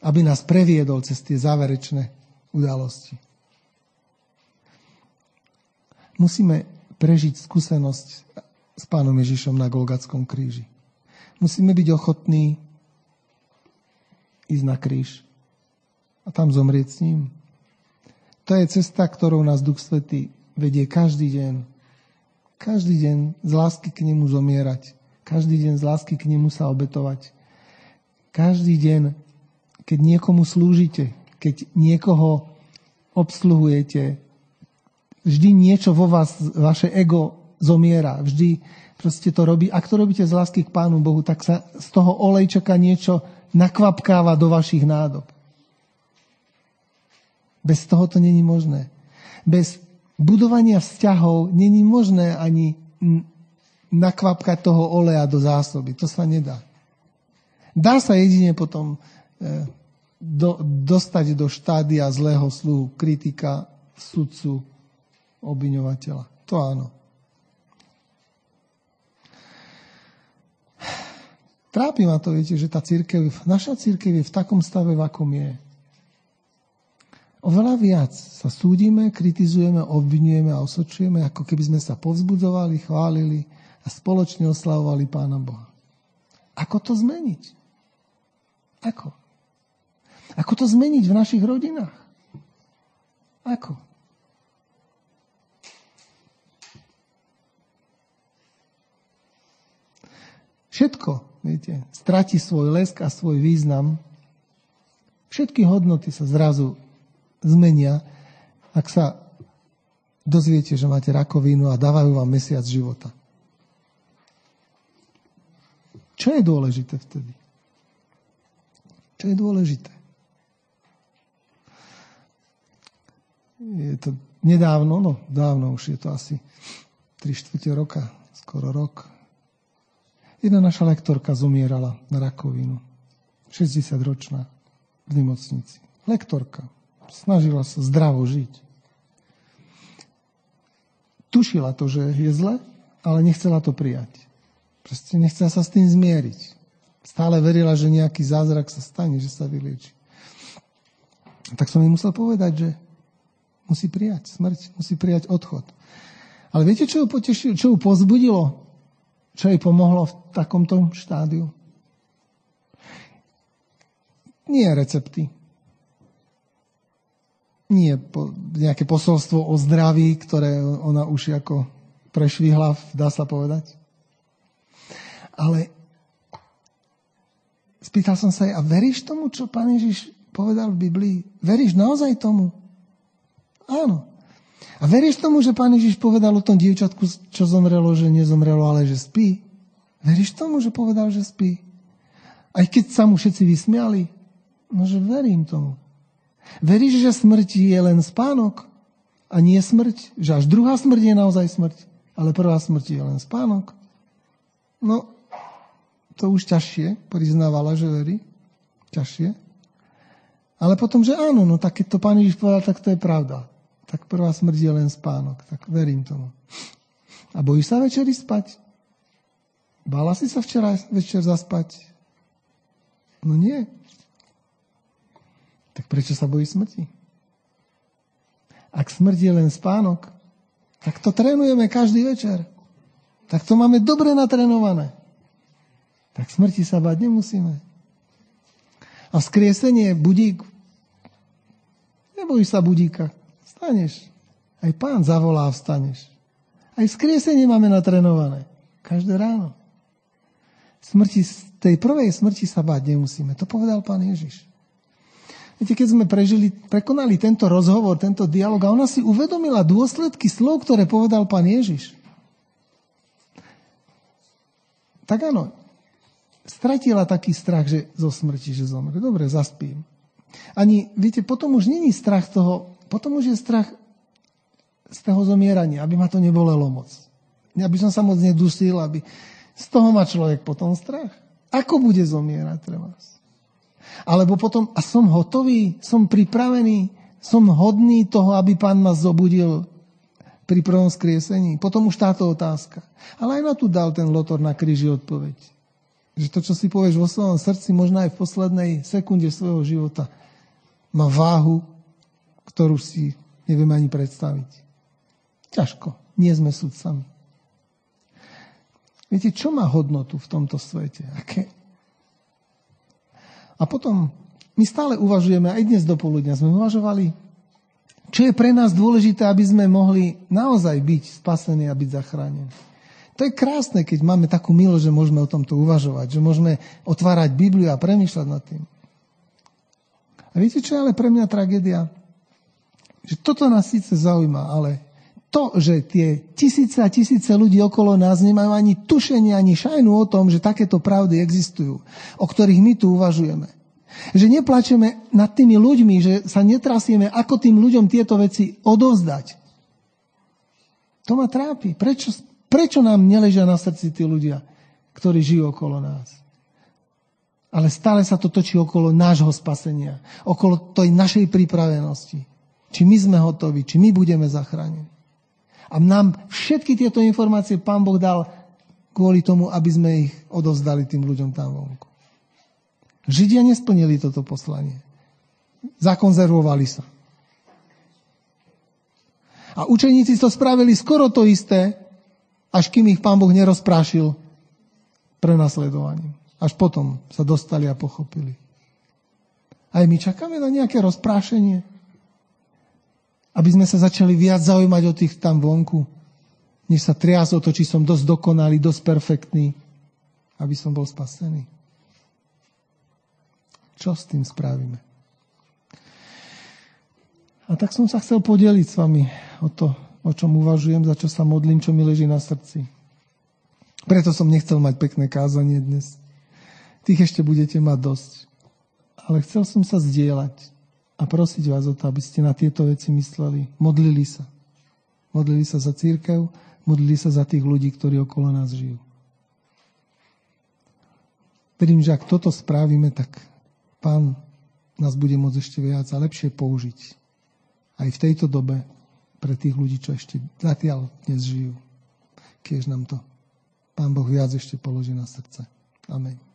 aby nás previedol cez tie záverečné udalosti. Musíme prežiť skúsenosť s pánom Ježišom na Golgatskom kríži. Musíme byť ochotní ísť na kríž a tam zomrieť s ním. To je cesta, ktorou nás Duch Svetý vedie každý deň. Každý deň z lásky k nemu zomierať každý deň z lásky k nemu sa obetovať. Každý deň, keď niekomu slúžite, keď niekoho obsluhujete, vždy niečo vo vás, vaše ego zomiera. Vždy proste to robí. Ak to robíte z lásky k Pánu Bohu, tak sa z toho olejčaka niečo nakvapkáva do vašich nádob. Bez toho to není možné. Bez budovania vzťahov není možné ani nakvapkať toho oleja do zásoby. To sa nedá. Dá sa jedine potom e, do, dostať do štádia zlého sluhu, kritika, sudcu, obviňovateľa. To áno. Trápi ma to, viete, že tá církev, naša církev je v takom stave, v akom je. Oveľa viac sa súdime, kritizujeme, obvinujeme a osočujeme, ako keby sme sa povzbudzovali, chválili a spoločne oslavovali Pána Boha. Ako to zmeniť? Ako? Ako to zmeniť v našich rodinách? Ako? Všetko, viete, stratí svoj lesk a svoj význam. Všetky hodnoty sa zrazu zmenia, ak sa dozviete, že máte rakovinu a dávajú vám mesiac života. Čo je dôležité vtedy? Čo je dôležité? Je to nedávno, no dávno už je to asi 3 čtvrte roka, skoro rok. Jedna naša lektorka zomierala na rakovinu. 60 ročná v nemocnici. Lektorka snažila sa zdravo žiť. Tušila to, že je zle, ale nechcela to prijať. Proste nechcela sa s tým zmieriť. Stále verila, že nejaký zázrak sa stane, že sa vylieči. Tak som jej musel povedať, že musí prijať smrť, musí prijať odchod. Ale viete, čo ju potešilo, čo ju pozbudilo? Čo jej pomohlo v takomto štádiu? Nie recepty, nie po, nejaké posolstvo o zdraví, ktoré ona už ako prešvihla, dá sa povedať. Ale spýtal som sa jej, a veríš tomu, čo pán Ježiš povedal v Biblii? Veríš naozaj tomu? Áno. A veríš tomu, že pán Ježiš povedal o tom dievčatku, čo zomrelo, že nezomrelo, ale že spí? Veríš tomu, že povedal, že spí? Aj keď sa mu všetci vysmiali? No, že verím tomu. Veríš, že smrť je len spánok a nie smrť? Že až druhá smrť je naozaj smrť, ale prvá smrť je len spánok? No, to už ťažšie, priznávala, že verí. Ťažšie. Ale potom, že áno, no tak keď to pán Ježiš povedal, tak to je pravda. Tak prvá smrť je len spánok. Tak verím tomu. A bojíš sa večeri spať? Bála si sa včera večer zaspať? No nie. Tak prečo sa bojí smrti? Ak smrť je len spánok, tak to trénujeme každý večer. Tak to máme dobre natrenované. Tak smrti sa bať nemusíme. A vzkriesenie, budík. Nebojíš sa budíka. Staneš. Aj pán zavolá a vstaneš. Aj vzkriesenie máme natrenované. Každé ráno. Smrti, tej prvej smrti sa báť nemusíme. To povedal pán Ježiš. Viete, keď sme prežili, prekonali tento rozhovor, tento dialog a ona si uvedomila dôsledky slov, ktoré povedal pán Ježiš. Tak áno, stratila taký strach že zo smrti, že zomre. Dobre, zaspím. Ani, viete, potom už není strach toho, potom už je strach z toho zomierania, aby ma to nebolelo moc. Aby som sa moc nedusil, aby... Z toho má človek potom strach. Ako bude zomierať pre vás? Alebo potom, a som hotový, som pripravený, som hodný toho, aby pán ma zobudil pri prvom skriesení. Potom už táto otázka. Ale aj na tu dal ten lotor na kríži odpoveď. Že to, čo si povieš vo svojom srdci, možno aj v poslednej sekunde svojho života, má váhu, ktorú si nevieme ani predstaviť. Ťažko. Nie sme sudcami. Viete, čo má hodnotu v tomto svete? Aké, a potom my stále uvažujeme, aj dnes do poludnia sme uvažovali, čo je pre nás dôležité, aby sme mohli naozaj byť spasení a byť zachránení. To je krásne, keď máme takú milosť, že môžeme o tomto uvažovať, že môžeme otvárať Bibliu a premýšľať nad tým. A viete, čo je ale pre mňa tragédia? Že toto nás síce zaujíma, ale to, že tie tisíce a tisíce ľudí okolo nás nemajú ani tušenie, ani šajnu o tom, že takéto pravdy existujú, o ktorých my tu uvažujeme. Že neplačeme nad tými ľuďmi, že sa netrasieme, ako tým ľuďom tieto veci odovzdať. To ma trápi. Prečo, prečo nám neležia na srdci tí ľudia, ktorí žijú okolo nás? Ale stále sa to točí okolo nášho spasenia, okolo tej našej pripravenosti. Či my sme hotoví, či my budeme zachránení. A nám všetky tieto informácie Pán Boh dal kvôli tomu, aby sme ich odovzdali tým ľuďom tam vonku. Židia nesplnili toto poslanie. Zakonzervovali sa. A učeníci to spravili skoro to isté, až kým ich pán Boh nerozprášil prenasledovaním. Až potom sa dostali a pochopili. Aj my čakáme na nejaké rozprášenie, aby sme sa začali viac zaujímať o tých tam vonku, než sa trias o to, či som dosť dokonalý, dosť perfektný, aby som bol spasený. Čo s tým spravíme? A tak som sa chcel podeliť s vami o to, o čom uvažujem, za čo sa modlím, čo mi leží na srdci. Preto som nechcel mať pekné kázanie dnes. Tých ešte budete mať dosť. Ale chcel som sa zdieľať a prosiť vás o to, aby ste na tieto veci mysleli. Modlili sa. Modlili sa za církev, modlili sa za tých ľudí, ktorí okolo nás žijú. Verím, že ak toto spravíme, tak Pán nás bude môcť ešte viac a lepšie použiť aj v tejto dobe pre tých ľudí, čo ešte zatiaľ dnes žijú. Kiež nám to Pán Boh viac ešte položí na srdce. Amen.